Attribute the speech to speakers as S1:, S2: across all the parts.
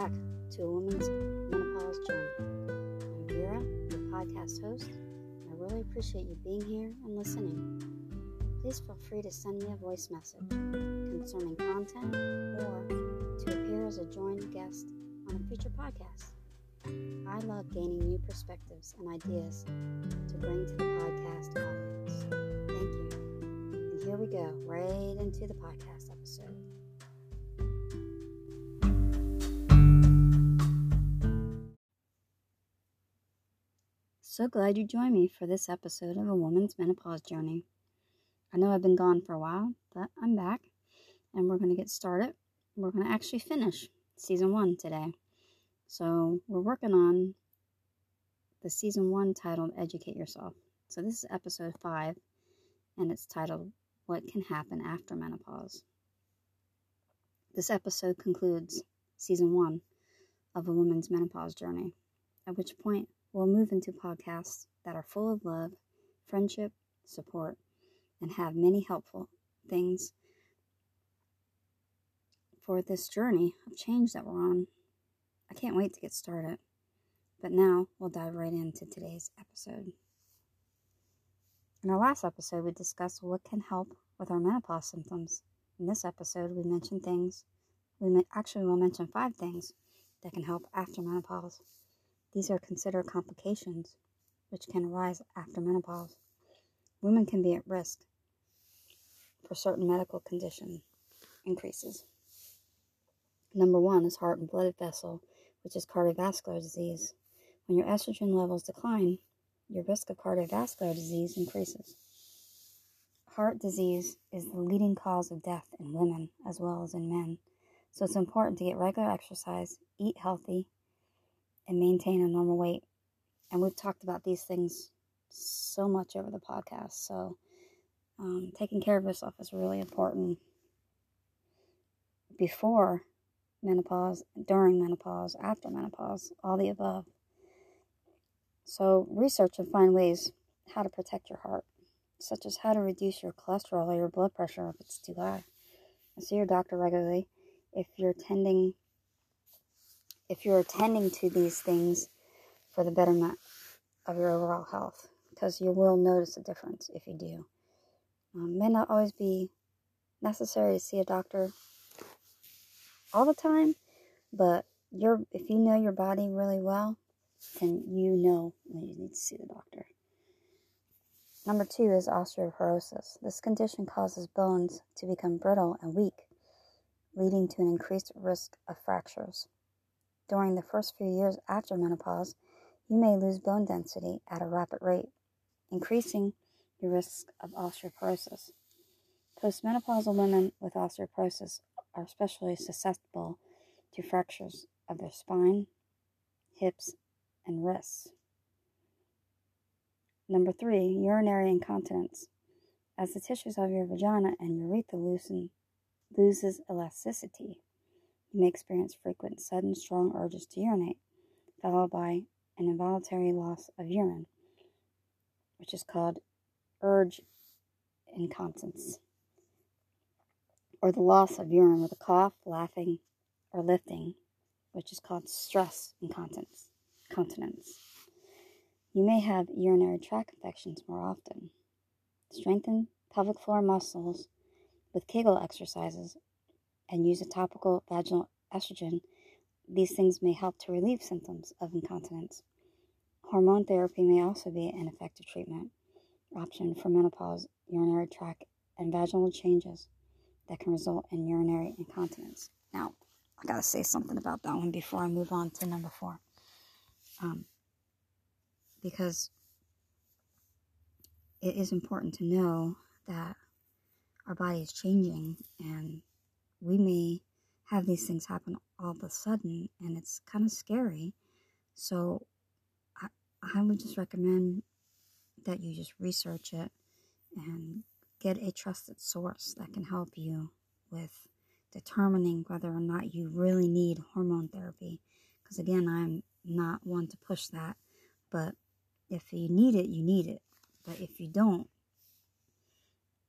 S1: back to A Woman's Menopause Journey. I'm Vera, your podcast host, and I really appreciate you being here and listening. Please feel free to send me a voice message concerning content or to appear as a joint guest on a future podcast. I love gaining new perspectives and ideas to bring to the podcast audience. Thank you. And here we go, right into the podcast episode. So glad you joined me for this episode of A Woman's Menopause Journey. I know I've been gone for a while, but I'm back and we're going to get started. We're going to actually finish season one today. So, we're working on the season one titled Educate Yourself. So, this is episode five and it's titled What Can Happen After Menopause. This episode concludes season one of A Woman's Menopause Journey, at which point we'll move into podcasts that are full of love, friendship, support, and have many helpful things for this journey of change that we're on. I can't wait to get started. But now we'll dive right into today's episode. In our last episode, we discussed what can help with our menopause symptoms. In this episode, we mentioned things, we actually will mention five things that can help after menopause. These are considered complications which can arise after menopause. Women can be at risk for certain medical condition increases. Number one is heart and blood vessel, which is cardiovascular disease. When your estrogen levels decline, your risk of cardiovascular disease increases. Heart disease is the leading cause of death in women as well as in men. So it's important to get regular exercise, eat healthy, and maintain a normal weight. And we've talked about these things so much over the podcast. So, um, taking care of yourself is really important before menopause, during menopause, after menopause, all the above. So, research and find ways how to protect your heart, such as how to reduce your cholesterol or your blood pressure if it's too high. See your doctor regularly if you're tending if you're attending to these things for the betterment of your overall health, because you will notice a difference if you do. Um, may not always be necessary to see a doctor all the time, but if you know your body really well, then you know when you need to see the doctor. Number two is osteoporosis. This condition causes bones to become brittle and weak, leading to an increased risk of fractures. During the first few years after menopause, you may lose bone density at a rapid rate, increasing your risk of osteoporosis. Postmenopausal women with osteoporosis are especially susceptible to fractures of their spine, hips, and wrists. Number three, urinary incontinence. As the tissues of your vagina and urethra loosen, loses elasticity, you may experience frequent, sudden, strong urges to urinate, followed by an involuntary loss of urine, which is called urge incontinence, or the loss of urine with a cough, laughing, or lifting, which is called stress incontinence. Continence. You may have urinary tract infections more often. Strengthen pelvic floor muscles with Kegel exercises and use a topical vaginal estrogen, these things may help to relieve symptoms of incontinence. Hormone therapy may also be an effective treatment option for menopause, urinary tract, and vaginal changes that can result in urinary incontinence. Now, I gotta say something about that one before I move on to number four. Um, because it is important to know that our body is changing and we may have these things happen all of a sudden and it's kind of scary. So I, I would just recommend that you just research it and get a trusted source that can help you with determining whether or not you really need hormone therapy. Because again, I'm not one to push that, but if you need it, you need it. But if you don't,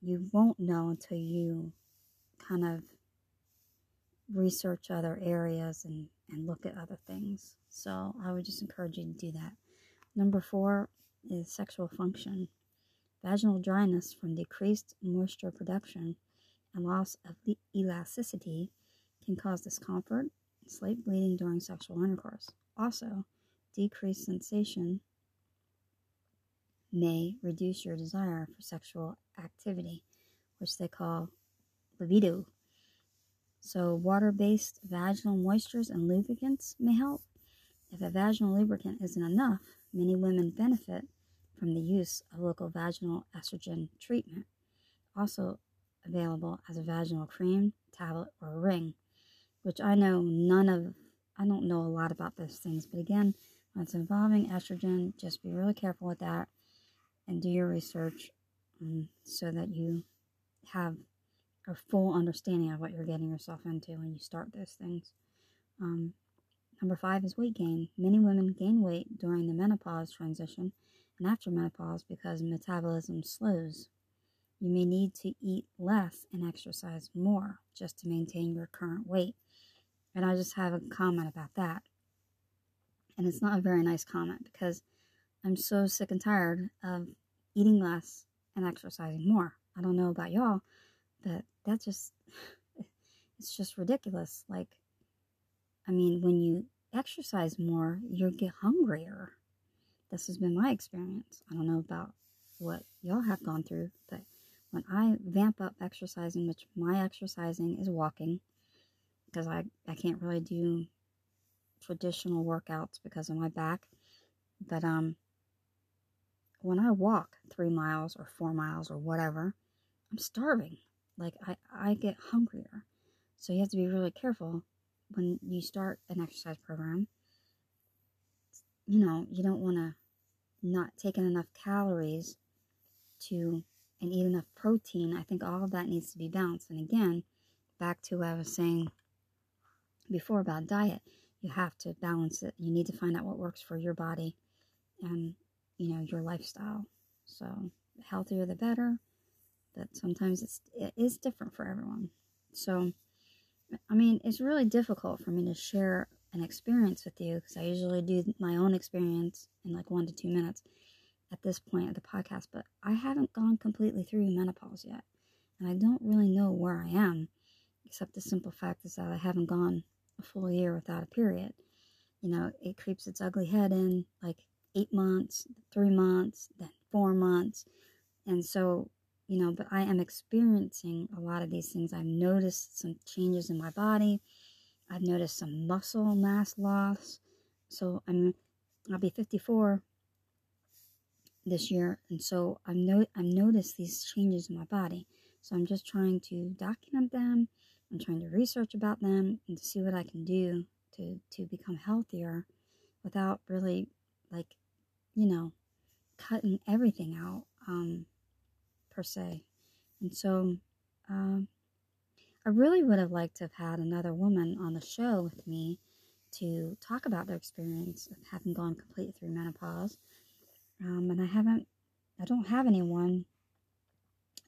S1: you won't know until you kind of research other areas and, and look at other things. So I would just encourage you to do that. Number four is sexual function. Vaginal dryness from decreased moisture production and loss of elasticity can cause discomfort, slight bleeding during sexual intercourse. Also, decreased sensation may reduce your desire for sexual activity, which they call libido. So, water based vaginal moistures and lubricants may help. If a vaginal lubricant isn't enough, many women benefit from the use of local vaginal estrogen treatment, also available as a vaginal cream, tablet, or ring, which I know none of, I don't know a lot about those things, but again, when it's involving estrogen, just be really careful with that and do your research um, so that you have a full understanding of what you're getting yourself into when you start those things. Um, number five is weight gain. Many women gain weight during the menopause transition and after menopause because metabolism slows. You may need to eat less and exercise more just to maintain your current weight. And I just have a comment about that. And it's not a very nice comment because I'm so sick and tired of eating less and exercising more. I don't know about y'all, but that just, it's just ridiculous. Like, I mean, when you exercise more, you get hungrier. This has been my experience. I don't know about what y'all have gone through, but when I vamp up exercising, which my exercising is walking, because I, I can't really do traditional workouts because of my back. But um when I walk three miles or four miles or whatever, I'm starving. Like I, I get hungrier. So you have to be really careful when you start an exercise program. You know, you don't want to not take in enough calories to and eat enough protein. I think all of that needs to be balanced. And again, back to what I was saying before about diet, you have to balance it. You need to find out what works for your body and you know your lifestyle. So the healthier the better, but sometimes it's it is different for everyone. So I mean, it's really difficult for me to share an experience with you because I usually do my own experience in like one to two minutes at this point of the podcast, but I haven't gone completely through menopause yet. And I don't really know where I am, except the simple fact is that I haven't gone a full year without a period. You know, it creeps its ugly head in like eight months, three months, then four months. And so, you know, but I am experiencing a lot of these things. I've noticed some changes in my body. I've noticed some muscle mass loss. So I'm I'll be 54 this year, and so I've no I've noticed these changes in my body. So I'm just trying to document them. I'm trying to research about them and to see what I can do to to become healthier without really like you know cutting everything out um per se. And so um I really would have liked to have had another woman on the show with me to talk about their experience of having gone completely through menopause um, and I haven't, I don't have anyone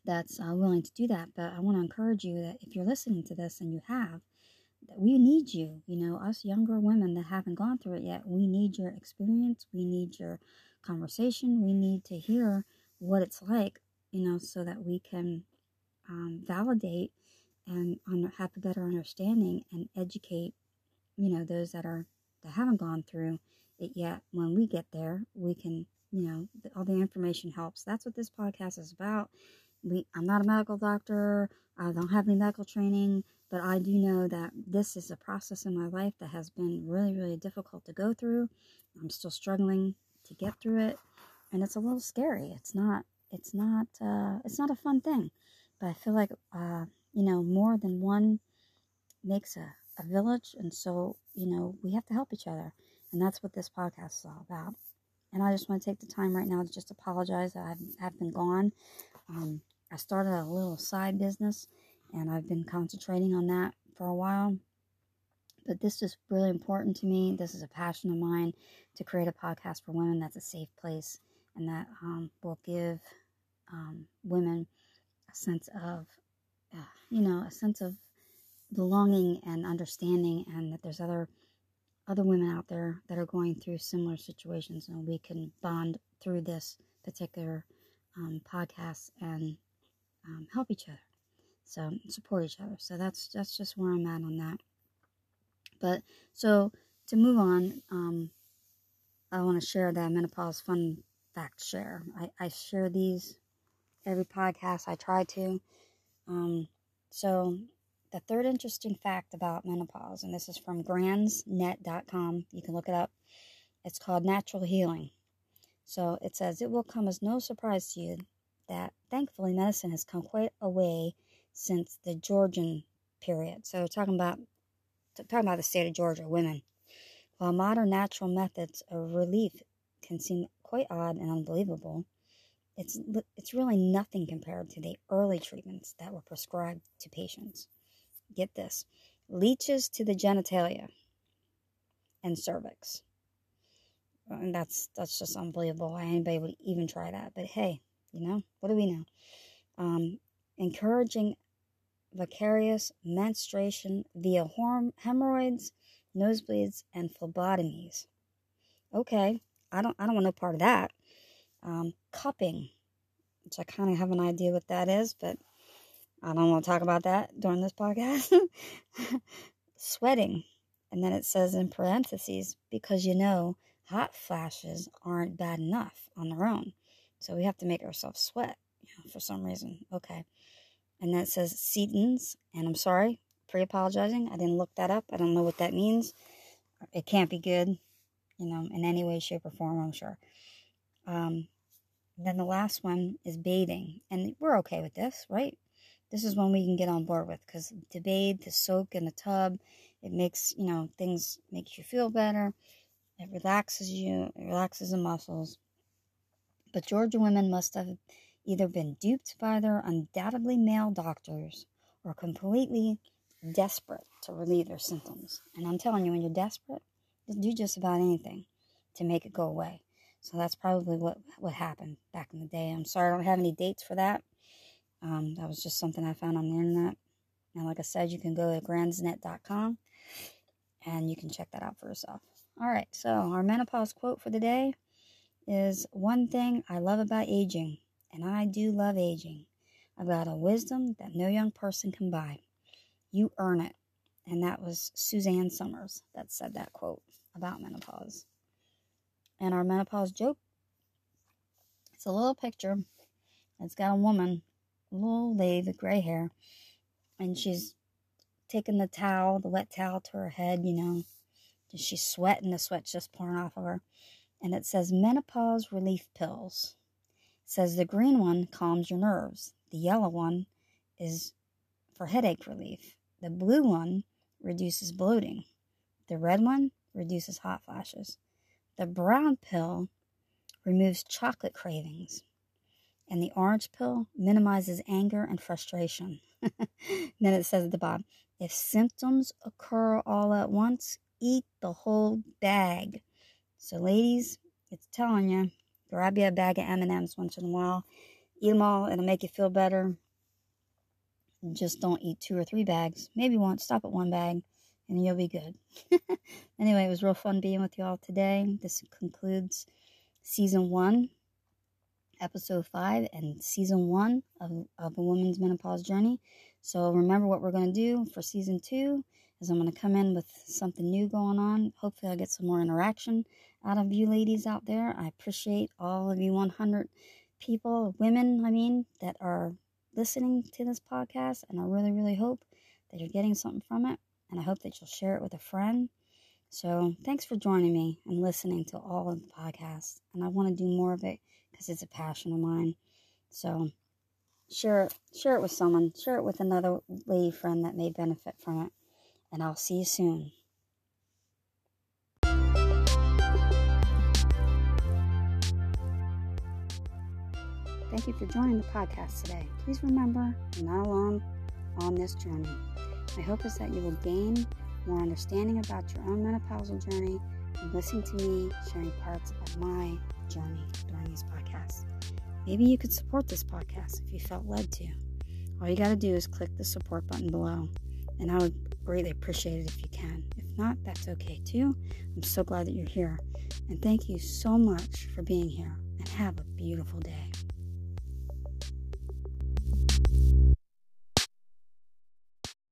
S1: that's uh, willing to do that. But I want to encourage you that if you're listening to this and you have, that we need you. You know, us younger women that haven't gone through it yet, we need your experience. We need your conversation. We need to hear what it's like, you know, so that we can um, validate and have a better understanding and educate, you know, those that are that haven't gone through it yet. When we get there, we can you know, all the information helps. That's what this podcast is about. We, I'm not a medical doctor. I don't have any medical training, but I do know that this is a process in my life that has been really, really difficult to go through. I'm still struggling to get through it, and it's a little scary. It's not. It's not. Uh, it's not a fun thing, but I feel like uh, you know more than one makes a, a village, and so you know we have to help each other, and that's what this podcast is all about. And I just want to take the time right now to just apologize that I've, have been gone. Um, I started a little side business and I've been concentrating on that for a while. But this is really important to me. This is a passion of mine to create a podcast for women that's a safe place and that um, will give um, women a sense of, uh, you know, a sense of belonging and understanding, and that there's other other women out there that are going through similar situations, and we can bond through this particular um, podcast and um, help each other. So support each other. So that's that's just where I'm at on that. But so to move on, um, I want to share that menopause fun fact share. I, I share these every podcast. I try to. Um, so the third interesting fact about menopause, and this is from gransnet.com. You can look it up. It's called natural healing. So it says it will come as no surprise to you that thankfully medicine has come quite a way since the Georgian period. So talking about talking about the state of Georgia, women. While modern natural methods of relief can seem quite odd and unbelievable, it's it's really nothing compared to the early treatments that were prescribed to patients. Get this: leeches to the genitalia and cervix. And that's that's just unbelievable. Why anybody would even try that? But hey, you know what do we know? Um, encouraging vicarious menstruation via hemorrhoids, nosebleeds, and phlebotomies. Okay, I don't I don't want no part of that. Um, cupping, which I kind of have an idea what that is, but I don't want to talk about that during this podcast. Sweating, and then it says in parentheses because you know hot flashes aren't bad enough on their own, so we have to make ourselves sweat you know, for some reason. Okay and then it says Setons, and I'm sorry, pre apologizing. I didn't look that up. I don't know what that means. It can't be good, you know, in any way, shape, or form, I'm sure. Um, then the last one is bathing, and we're okay with this, right? This is one we can get on board with because to bathe, to soak in the tub, it makes, you know, things makes you feel better. It relaxes you, it relaxes the muscles. But Georgia women must have either been duped by their undoubtedly male doctors or completely desperate to relieve their symptoms. And I'm telling you, when you're desperate, you do just about anything to make it go away. So that's probably what, what happened back in the day. I'm sorry I don't have any dates for that. Um, that was just something I found on the internet. And like I said, you can go to gransnet.com and you can check that out for yourself. All right, so our menopause quote for the day is One thing I love about aging and I do love aging. I've got a wisdom that no young person can buy. You earn it. And that was Suzanne Somers that said that quote about menopause. And our menopause joke it's a little picture. It's got a woman, a little lady with gray hair, and she's taking the towel, the wet towel to her head, you know. She's sweating, the sweat's just pouring off of her. And it says menopause relief pills says the green one calms your nerves. The yellow one is for headache relief. The blue one reduces bloating. The red one reduces hot flashes. The brown pill removes chocolate cravings. And the orange pill minimizes anger and frustration. then it says at the bottom if symptoms occur all at once, eat the whole bag. So, ladies, it's telling you Grab you a bag of M&Ms once in a while. Eat them all. It'll make you feel better. Just don't eat two or three bags. Maybe one. Stop at one bag and you'll be good. anyway, it was real fun being with y'all today. This concludes season one, episode five, and season one of, of a woman's menopause journey. So remember what we're going to do for season two is I'm going to come in with something new going on. Hopefully, I'll get some more interaction out of you ladies out there. I appreciate all of you 100 people, women, I mean, that are listening to this podcast. And I really, really hope that you're getting something from it. And I hope that you'll share it with a friend. So thanks for joining me and listening to all of the podcasts. And I want to do more of it because it's a passion of mine. So share it, share it with someone, share it with another lady friend that may benefit from it. And I'll see you soon. Thank you for joining the podcast today. Please remember, you're not alone on this journey. My hope is that you will gain more understanding about your own menopausal journey and listen to me sharing parts of my journey during these podcasts. Maybe you could support this podcast if you felt led to. All you got to do is click the support button below. And I would greatly appreciate it if you can. If not, that's okay too. I'm so glad that you're here. And thank you so much for being here. And have a beautiful day.